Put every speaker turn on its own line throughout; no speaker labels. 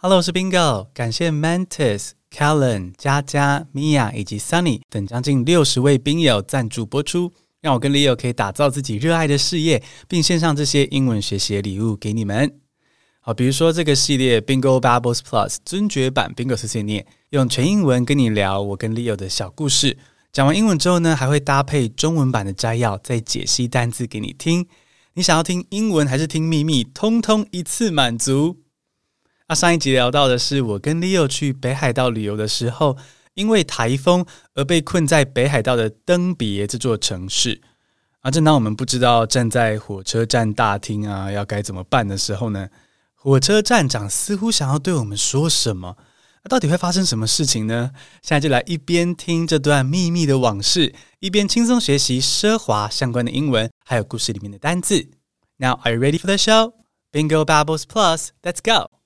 Hello，我是 Bingo，感谢 Mantis、Kellen、佳佳、Mia 以及 Sunny 等将近六十位宾友赞助播出，让我跟 Leo 可以打造自己热爱的事业，并献上这些英文学习的礼物给你们。好，比如说这个系列 Bingo Bubbles Plus 尊爵版 Bingo 碎碎念，用全英文跟你聊我跟 Leo 的小故事。讲完英文之后呢，还会搭配中文版的摘要，再解析单字给你听。你想要听英文还是听秘密，通通一次满足。那、上一集聊到的是我跟 Leo 去北海道旅游的时候，因为台风而被困在北海道的登别这座城市。啊，正当我们不知道站在火车站大厅啊要该怎么办的时候呢，火车站长似乎想要对我们说什么。那、到底会发生什么事情呢？现在就来一边听这段秘密的往事，一边轻松学习奢华相关的英文，还有故事里面的单字。Now, are you ready for the show? Bingo Babbles Plus, let's go!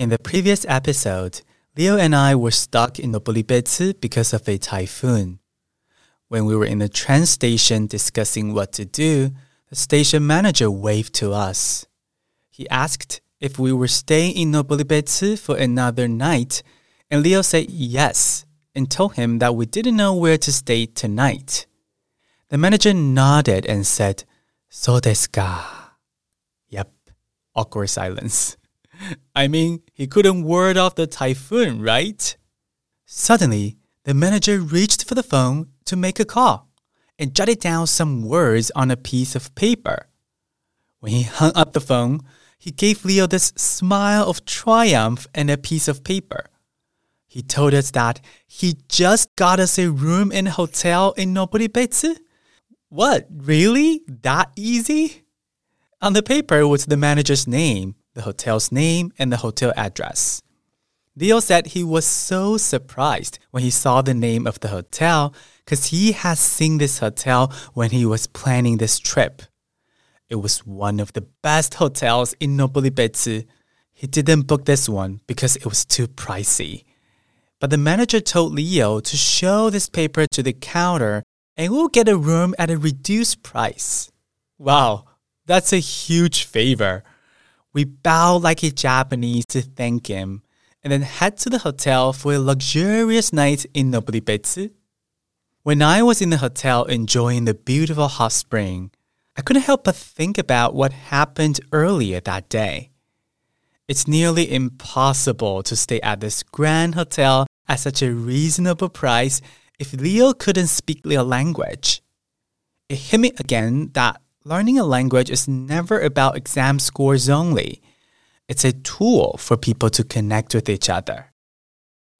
In the previous episode, Leo and I were stuck in Nobolibetsu because of a typhoon. When we were in the train station discussing what to do, the station manager waved to us. He asked if we were staying in Nobolibetsu for another night, and Leo said yes and told him that we didn't know where to stay tonight. The manager nodded and said, So desu ka? Yep, awkward silence. I mean, he couldn't ward off the typhoon, right? Suddenly, the manager reached for the phone to make a call and jotted down some words on a piece of paper. When he hung up the phone, he gave Leo this smile of triumph and a piece of paper. He told us that he just got us a room in a hotel in Noboribetsu. What, really? That easy? On the paper was the manager's name the hotel's name, and the hotel address. Leo said he was so surprised when he saw the name of the hotel because he had seen this hotel when he was planning this trip. It was one of the best hotels in Nobolibetsu. He didn't book this one because it was too pricey. But the manager told Leo to show this paper to the counter and we'll get a room at a reduced price. Wow, that's a huge favor. We bowed like a Japanese to thank him, and then head to the hotel for a luxurious night in Noboribetsu. When I was in the hotel enjoying the beautiful hot spring, I couldn't help but think about what happened earlier that day. It's nearly impossible to stay at this grand hotel at such a reasonable price if Leo couldn't speak the language. It hit me again that learning a language is never about exam scores only. It's a tool for people to connect with each other.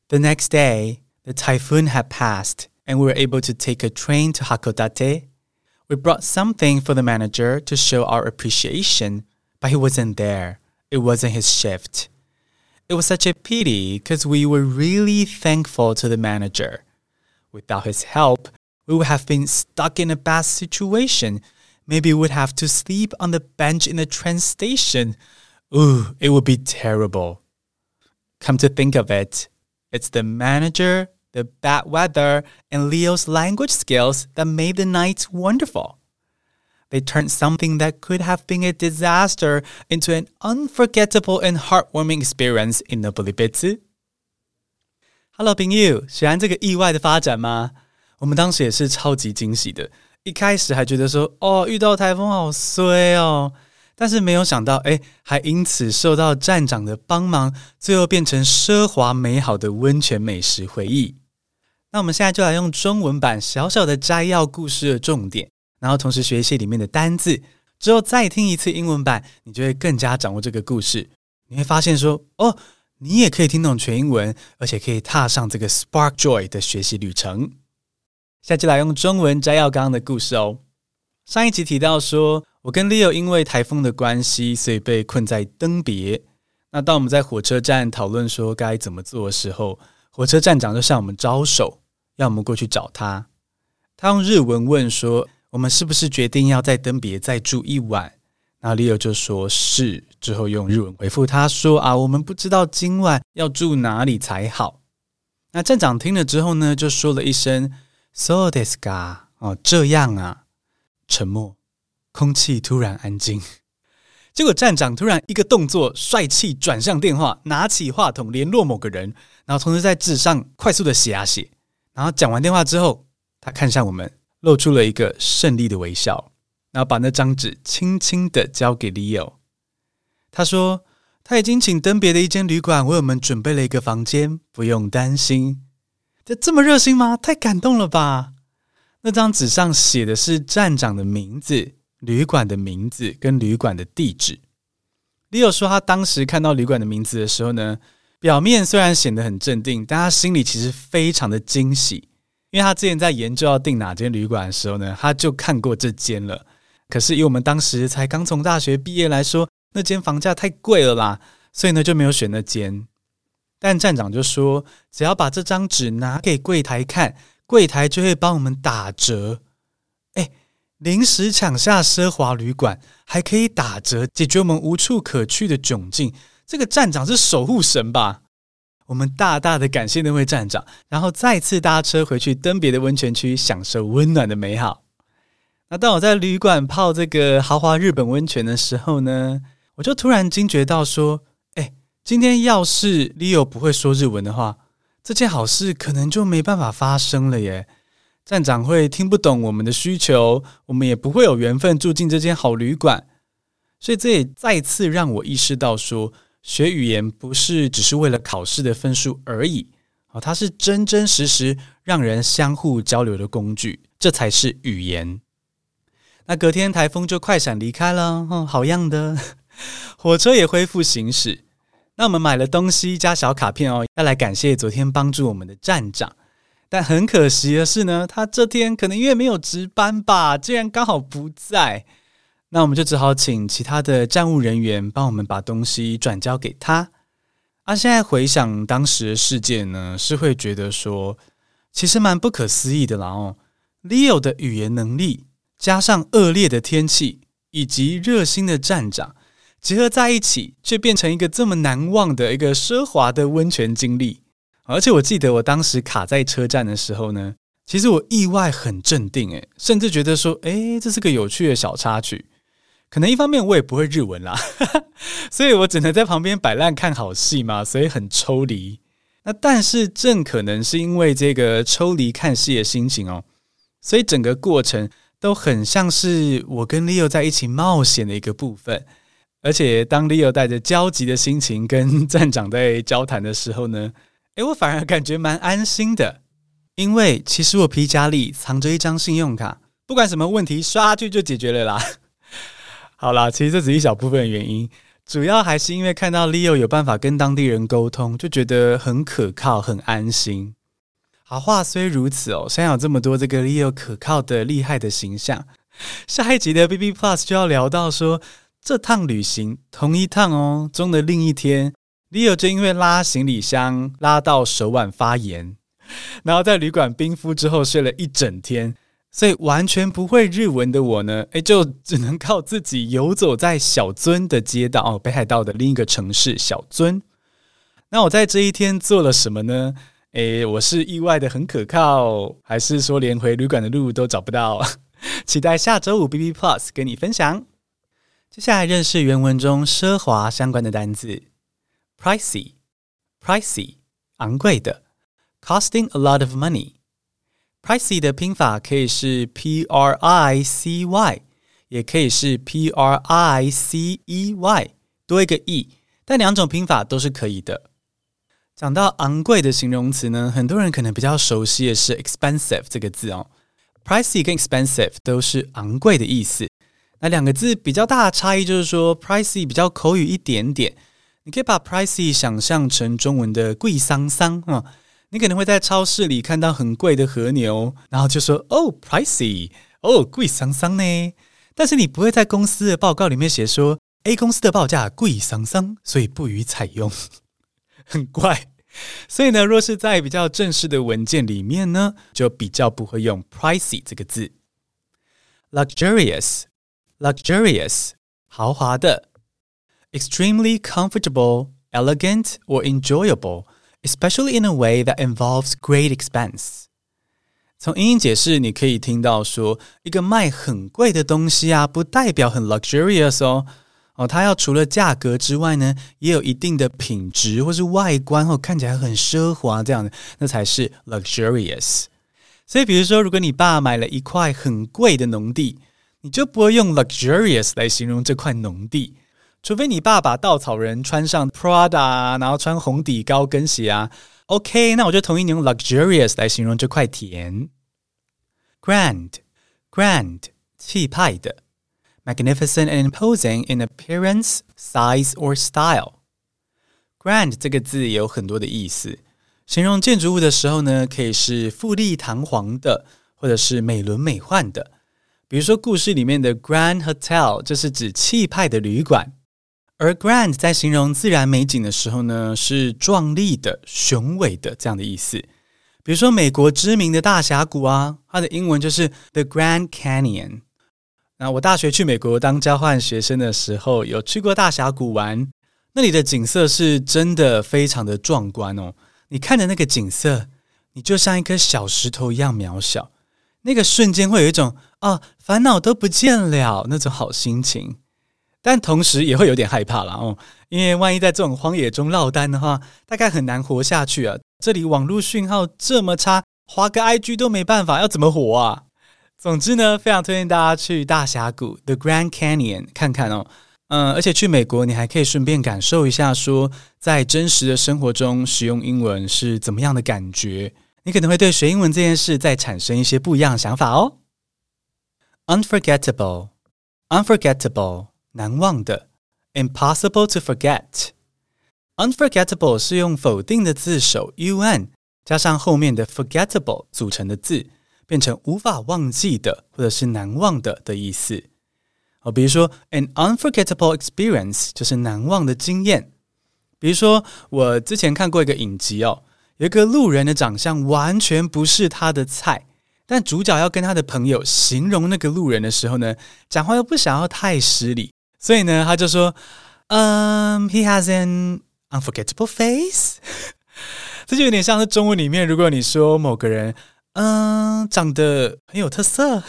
The next day, the typhoon had passed and we were able to take a train to Hakodate. We brought something for the manager to show our appreciation, but he wasn't there. It wasn't his shift. It was such a pity because we were really thankful to the manager. Without his help, we would have been stuck in a bad situation Maybe would have to sleep on the bench in the train station. Ooh, it would be terrible. Come to think of it, it's the manager, the bad weather, and Leo's language skills that made the night wonderful. They turned something that could have been a disaster into an unforgettable and heartwarming experience in Nobolibetsu. Hello，朋友，喜欢这个意外的发展吗？我们当时也是超级惊喜的。 一开始还觉得说，哦，遇到台风好衰哦，但是没有想到，哎，还因此受到站长的帮忙，最后变成奢华美好的温泉美食回忆。那我们现在就来用中文版小小的摘要故事的重点，然后同时学一些里面的单字，之后再听一次英文版，你就会更加掌握这个故事。你会发现说，哦，你也可以听懂全英文，而且可以踏上这个 Spark Joy 的学习旅程。下期来用中文摘要刚刚的故事哦。上一集提到说，我跟 Leo 因为台风的关系，所以被困在登别。那当我们在火车站讨论说该怎么做的时候，火车站长就向我们招手，要我们过去找他。他用日文问说，我们是不是决定要在登别再住一晚？那 Leo 就说是，之后用日文回复他说啊，我们不知道今晚要住哪里才好。那站长听了之后呢，就说了一声 “so desu ka”，哦，这样啊，沉默，空气突然安静。结果站长突然一个动作，帅气转向电话，拿起话筒联络某个人，然后同时在纸上快速的写啊写。然后讲完电话之后，他看向我们，露出了一个胜利的微笑。然后把那张纸轻轻的交给 Leo，他说他已经请登别的一间旅馆为我们准备了一个房间，不用担心。这这么热心吗？太感动了吧！那张纸上写的是站长的名字、旅馆的名字跟旅馆的地址。Leo 说他当时看到旅馆的名字的时候呢，表面虽然显得很镇定，但他心里其实非常的惊喜，因为他之前在研究要订哪间旅馆的时候呢，他就看过这间了。可是以我们当时才刚从大学毕业来说，那间房价太贵了啦，所以呢就没有选那间。但站长就说，只要把这张纸拿给柜台看，柜台就会帮我们打折。哎，临时抢下奢华旅馆还可以打折，解决我们无处可去的窘境。这个站长是守护神吧？我们大大的感谢那位站长，然后再次搭车回去登别的温泉区，享受温暖的美好。那当我在旅馆泡这个豪华日本温泉的时候呢，我就突然惊觉到说：“，今天要是 Leo 不会说日文的话，这件好事可能就没办法发生了耶。站长会听不懂我们的需求，我们也不会有缘分住进这间好旅馆。所以这也再次让我意识到说，学语言不是只是为了考试的分数而已，哦，它是真真实实让人相互交流的工具，这才是语言。”那隔天台风就快闪离开了，哦，好样的！火车也恢复行驶。那我们买了东西加小卡片哦，要来感谢昨天帮助我们的站长。但很可惜的是呢，他这天可能因为没有值班吧，竟然刚好不在。那我们就只好请其他的站务人员帮我们把东西转交给他。啊，现在回想当时的事件呢，是会觉得说，其实蛮不可思议的啦哦。Leo 的语言能力。加上恶劣的天气以及热心的站长结合在一起，却变成一个这么难忘的一个奢华的温泉经历。而且我记得我当时卡在车站的时候呢，其实我意外很镇定，诶，甚至觉得说，诶，这是个有趣的小插曲。可能一方面我也不会日文啦，所以我只能在旁边摆烂看好戏嘛，所以很抽离。那但是正可能是因为这个抽离看戏的心情哦，所以整个过程。都很像是我跟 Leo 在一起冒险的一个部分，而且当 Leo 带着焦急的心情跟站长在交谈的时候呢，诶，我反而感觉蛮安心的，因为其实我皮夹里藏着一张信用卡，不管什么问题刷去就解决了啦。好啦，其实这只是一小部分原因，主要还是因为看到 Leo 有办法跟当地人沟通，就觉得很可靠、很安心。好，话虽如此哦，现在有这么多这个 Leo 可靠的厉害的形象，下一集的 B B Plus 就要聊到说，这趟旅行同一趟哦中的另一天，Leo 就因为拉行李箱拉到手腕发炎，然后在旅馆冰敷之后睡了一整天，所以完全不会日文的我呢，诶，就只能靠自己游走在小樽的街道哦，北海道的另一个城市小樽。那我在这一天做了什么呢？诶，我是意外的很可靠，还是说连回旅馆的路都找不到？期待下周五 B B Plus 跟你分享。接下来认识原文中奢华相关的单字：pricey，pricey，昂贵的；costing a lot of money。pricey 的拼法可以是 P R I C Y，也可以是 P R I C E Y，多一个 E，但两种拼法都是可以的。讲到昂贵的形容词呢，很多人可能比较熟悉的是 expensive 这个字哦。pricey 跟 expensive 都是昂贵的意思。那两个字比较大的差异就是说，pricey 比较口语一点点。你可以把 pricey 想象成中文的贵桑桑啊。你可能会在超市里看到很贵的和牛，然后就说哦 pricey，哦贵桑桑呢。但是你不会在公司的报告里面写说 A 公司的报价贵桑桑，所以不予采用。很怪，所以呢，若是在比较正式的文件里面呢，就比较不会用 pricey 这个字，luxurious。luxurious，luxurious， 豪华的；extremely comfortable, elegant, or enjoyable, especially in a way that involves great expense。从英英解释，你可以听到说，一个卖很贵的东西啊，不代表很 luxurious 哦。哦，它要除了价格之外呢，也有一定的品质或是外观，或看起来很奢华这样的，那才是 luxurious。所以，比如说，如果你爸买了一块很贵的农地， 你就不会用 luxurious 来形容这块农地，除非你爸把稻草人穿上 Prada，然后穿红底高跟鞋啊。OK，那我就同意你用 luxurious 来形容这块田。Grand，grand，气派的，magnificent and imposing in appearance, size or style。Grand 这个字也有很多的意思，形容建筑物的时候呢，可以是富丽堂皇的，或者是美轮美奂的。比如说故事里面的 Grand Hotel 就是指气派的旅馆。而 grand 在形容自然美景的时候呢，是壮丽的、雄伟的这样的意思。比如说，美国知名的大峡谷啊，它的英文就是 The Grand Canyon。那我大学去美国当交换学生的时候，有去过大峡谷玩，那里的景色是真的非常的壮观哦。你看着那个景色，你就像一颗小石头一样渺小，那个瞬间会有一种啊，烦恼都不见了那种好心情。但同时也会有点害怕了哦，因为万一在这种荒野中落单的话，大概很难活下去啊！这里网络讯号这么差，划个 IG 都没办法，要怎么活啊？总之呢，非常推荐大家去大峡谷 The Grand Canyon 看看哦。嗯，而且去美国，你还可以顺便感受一下，说在真实的生活中使用英文是怎么样的感觉。你可能会对学英文这件事再产生一些不一样的想法哦。Unforgettable，unforgettable。难忘的，impossible to forget。unforgettable 是用否定的字首 un 加上后面的 forgettable 组成的字，变成无法忘记的或者是难忘的的意思。哦，比如说 an unforgettable experience 就是难忘的经验。比如说我之前看过一个影集哦，有一个路人的长相完全不是他的菜， 但主角要跟他的朋友形容那个路人的时候呢，讲话又不想要太失礼。所以呢，他就说：“嗯、，He has an unforgettable face。”这就有点像是中文里面，如果你说某个人“嗯，长得很有特色”，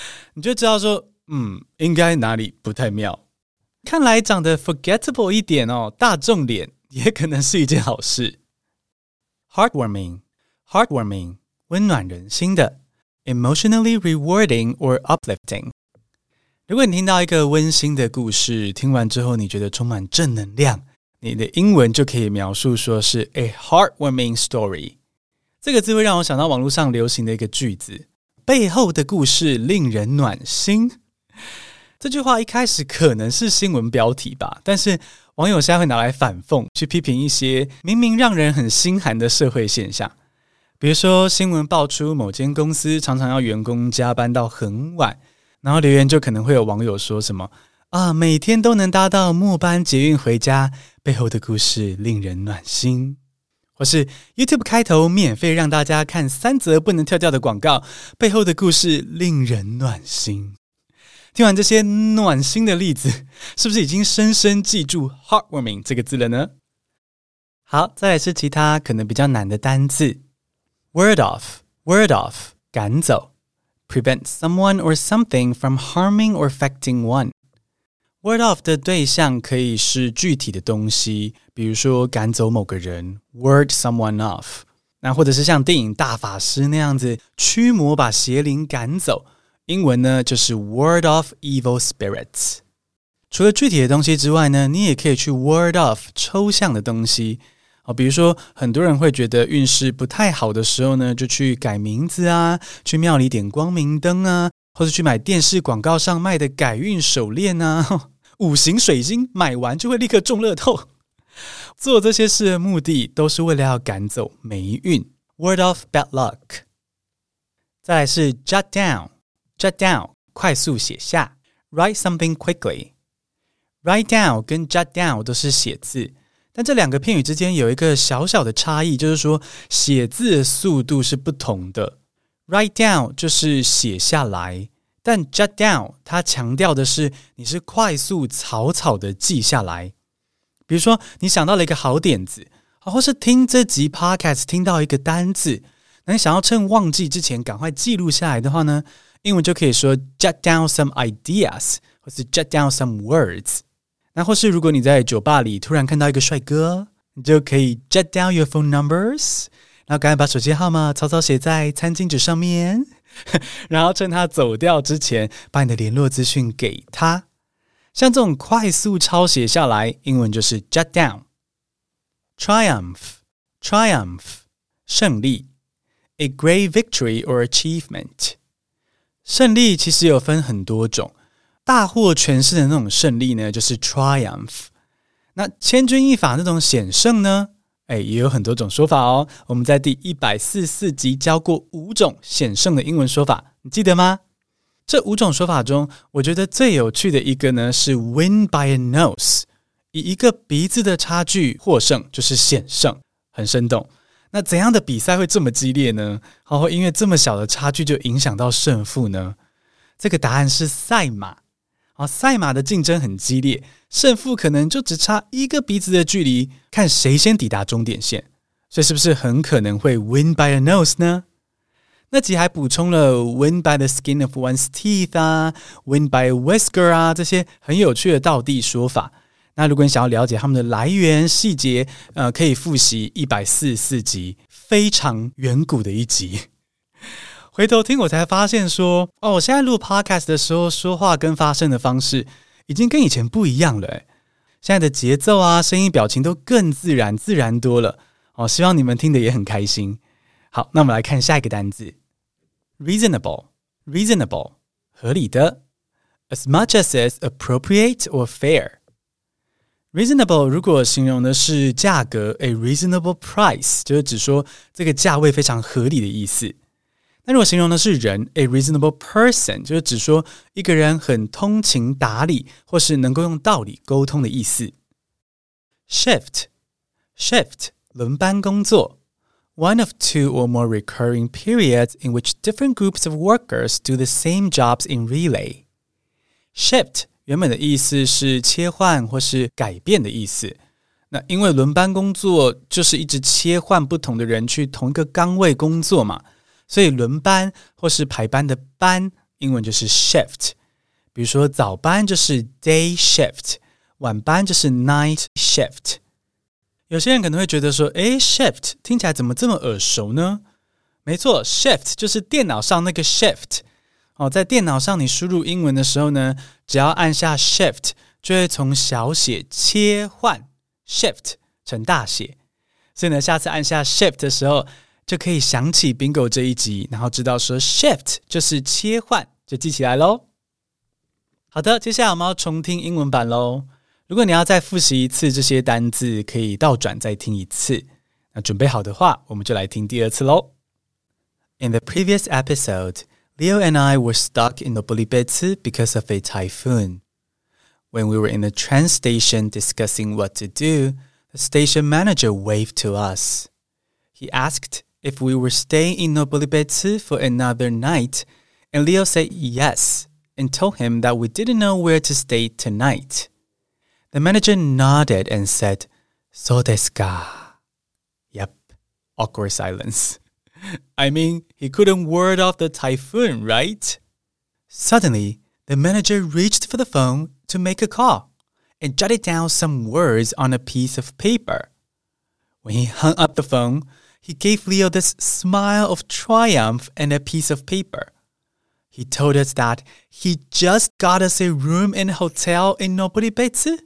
你就知道说：“嗯，应该哪里不太妙。”看来长得 forgettable 一点哦，大众脸也可能是一件好事。Heartwarming，heartwarming，温暖人心的；emotionally rewarding or uplifting。如果你听到一个温馨的故事，听完之后你觉得充满正能量，你的英文就可以描述说是 a heartwarming story。这个字会让我想到网络上流行的一个句子：背后的故事令人暖心。这句话一开始可能是新闻标题吧，但是网友现在会拿来反讽，去批评一些明明让人很心寒的社会现象。比如说，新闻爆出某间公司常常要员工加班到很晚。然后留言就可能会有网友说什么啊，每天都能搭到末班捷运回家，背后的故事令人暖心；或是 YouTube 开头免费让大家看三则不能跳掉的广告，背后的故事令人暖心。听完这些暖心的例子，是不是已经深深记住 “heartwarming” 这个字了呢？好，再来是其他可能比较难的单字 ：word off，word off，赶走。Prevent someone or something from harming or affecting one. Ward off 的对象可以是具体的东西，比如说赶走某个人，ward someone off。那或者是像电影大法师那样子，驱魔把邪灵赶走。英文呢就是 ward off evil spirits。除了具体的东西之外呢，你也可以去 ward off 抽象的东西。 哦，比如说，很多人会觉得运势不太好的时候呢，就去改名字啊，去庙里点光明灯啊，或者去买电视广告上卖的改运手链啊，五行水晶买完就会立刻中乐透。做这些事的目的都是为了要赶走霉运 （word of bad luck。再来是 jot down，jot down，快速写下，write something quickly。write down 跟 jot down 都是写字。但这两个片语之间有一个小小的差异，就是说写字的速度是不同的。Write down 就是写下来但 jot down 它强调的是你是快速草草的记下来。比如说，你想到了一个好点子，或是听这集 podcast 听到一个单字，那你想要趁忘记之前赶快记录下来的话呢，英文就可以说 jot down some ideas，或是 jot down some words。那或是如果你在酒吧里突然看到一个帅哥，你就可以 jot down your phone numbers，然后赶紧把手机号码草草写在餐巾纸上面，然后趁他走掉之前，把你的联络资讯给他。像这种快速抄写下来，英文就是 jot down。triumph，triumph，胜利，a great victory or achievement。胜利其实有分很多种，大获全胜的那种胜利呢，就是 triumph。那千钧一发那种险胜呢，哎，也有很多种说法哦。我们在第一百四四集教过五种险胜的英文说法，你记得吗？这五种说法中，我觉得最有趣的一个呢是 win by a nose，以一个鼻子的差距获胜，就是险胜，很生动。那怎样的比赛会这么激烈呢？好，因为这么小的差距就影响到胜负呢？这个答案是赛马。啊，赛马的竞争很激烈，胜负可能就只差一个鼻子的距离，看谁先抵达终点线。所以是不是很可能会 win by a nose 呢？那集还补充了 "win by the skin of one's teeth" 啊，"win by a whisker" 啊，这些很有趣的道地说法。那如果你想要了解他们的来源细节，呃，可以复习一百四十四集，非常远古的一集。回头听我才发现说，哦，我现在录 podcast 的时候，说话跟发声的方式已经跟以前不一样了。现在的节奏啊，声音、表情都更自然，自然多了。哦，希望你们听得也很开心。好，那我们来看下一个单字。Reasonable, reasonable，合理的，as much as is appropriate or fair。Reasonable 如果形容的是价格，a reasonable price，就是指说这个价位非常合理的意思。那如果形容的是人，a reasonable person，就是指说一个人很通情达理，或是能够用道理沟通的意思。Shift, shift，轮班工作。One of two or more recurring periods in which different groups of workers do the same jobs in relay. Shift 原本的意思是切换或是改变的意思。那因为轮班工作就是一直切换不同的人去同一个岗位工作嘛， 所以轮班或是排班的班，英文就是 shift。比如说早班就是 day shift，晚班就是 night shift。有些人可能会觉得说：“诶，shift 听起来怎么这么耳熟呢？”没错，shift 就是电脑上那个 shift。哦，在电脑上你输入英文的时候呢，只要按下 shift，就会从小写切换 shift 成大写。所以呢，下次按下 shift 的时候，就可以想起 bingo 这一集，然后知道说 shift 就是切换，就记起来喽。好的，接下来我们要重听英文版喽。如果你要再复习一次这些单字，可以倒转再听一次。那准备好的话，我们就来听第二次喽。In the previous episode, Leo and I were stuck in Nobolibetsu because of a typhoon. When we were in the train station discussing what to do, the station manager waved to us. He asked if we were staying in Nobolibetsu for another night, and Leo said yes, and told him that we didn't know where to stay tonight. The manager nodded and said, So desu ka? Yep, awkward silence. I mean, he couldn't ward off the typhoon, right? Suddenly, the manager reached for the phone to make a call and jotted down some words on a piece of paper. When he hung up the phone, he gave Leo this smile of triumph and a piece of paper. He told us that he just got us a room in a hotel in Noboribetsu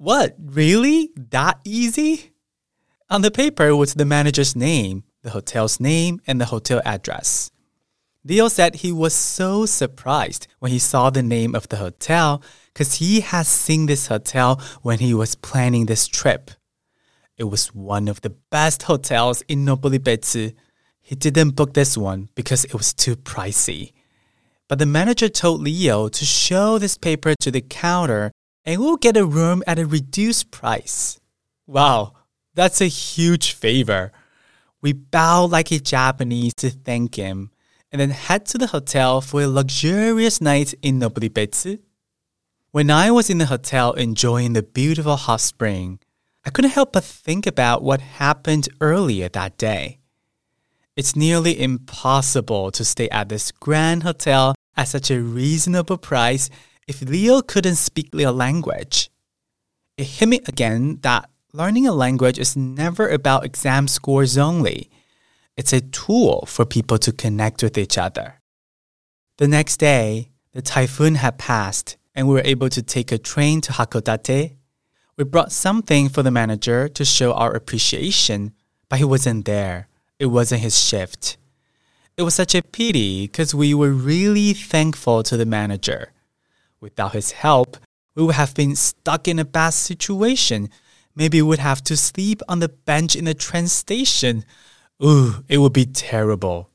what? Really? That easy? On the paper was the manager's name, the hotel's name, and the hotel address. Leo said he was so surprised when he saw the name of the hotel because he had seen this hotel when he was planning this trip. It was one of the best hotels in Nobolibetsu. He didn't book this one because it was too pricey. But the manager told Leo to show this paper to the counter and we'll get a room at a reduced price. Wow, that's a huge favor. We bowed like a Japanese to thank him, and then head to the hotel for a luxurious night in Nobulibeitsu. When I was in the hotel enjoying the beautiful hot spring, I couldn't help but think about what happened earlier that day. It's nearly impossible to stay at this grand hotel at such a reasonable price if Leo couldn't speak Leo language. It hit me again that learning a language is never about exam scores only. It's a tool for people to connect with each other. The next day, the typhoon had passed and we were able to take a train to Hakodate. We brought something for the manager to show our appreciation, but he wasn't there. It wasn't his shift. It was such a pity because we were really thankful to the manager. Without his help, we would have been stuck in a bad situation. Maybe we would have to sleep on the bench in the train station. Ooh, it would be terrible.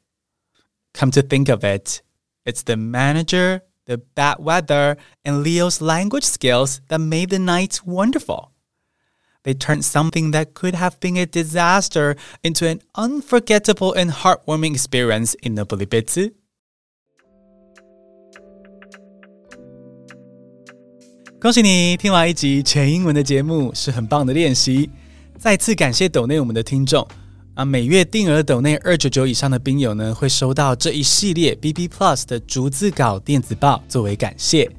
Come to think of it, it's the manager, the bad weather, and Leo's language skills that made the night wonderful. They turned something that could have been a disaster into an unforgettable and heartwarming experience in Nobulibeitsu. 啊，每月定额抖内二九九以上的宾友呢，会收到这一系列 BB Plus 的逐字稿电子报作为感谢。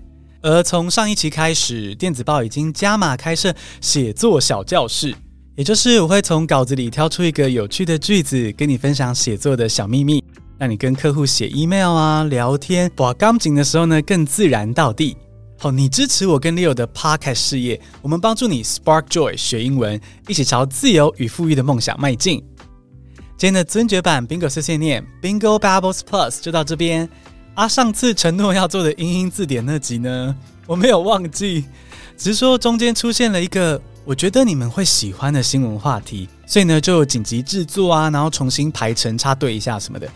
而从上一期开始，电子报已经加码开设写作小教室，也就是我会从稿子里挑出一个有趣的句子，跟你分享写作的小秘密，让你跟客户写 email 啊、聊天、把钢琴的时候呢，更自然到地。好，你支持我跟 Leo 的 Podcast 事业，我们帮助你 Spark Joy 学英文，一起朝自由与富裕的梦想迈进。今天的尊爵版 Bingo 碎碎念 Bingo Babbles Plus 就到这边。啊，上次承诺要做的英英字典那集呢，我没有忘记，只是说中间出现了一个我觉得你们会喜欢的新闻话题，所以呢就紧急制作啊，然后重新排程插队一下什么的。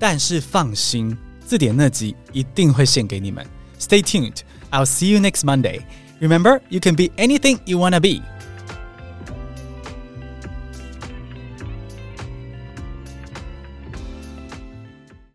但是放心，字典那集一定会献给你们。Stay tuned. I'll see you next Monday. Remember, you can be anything you wanna be.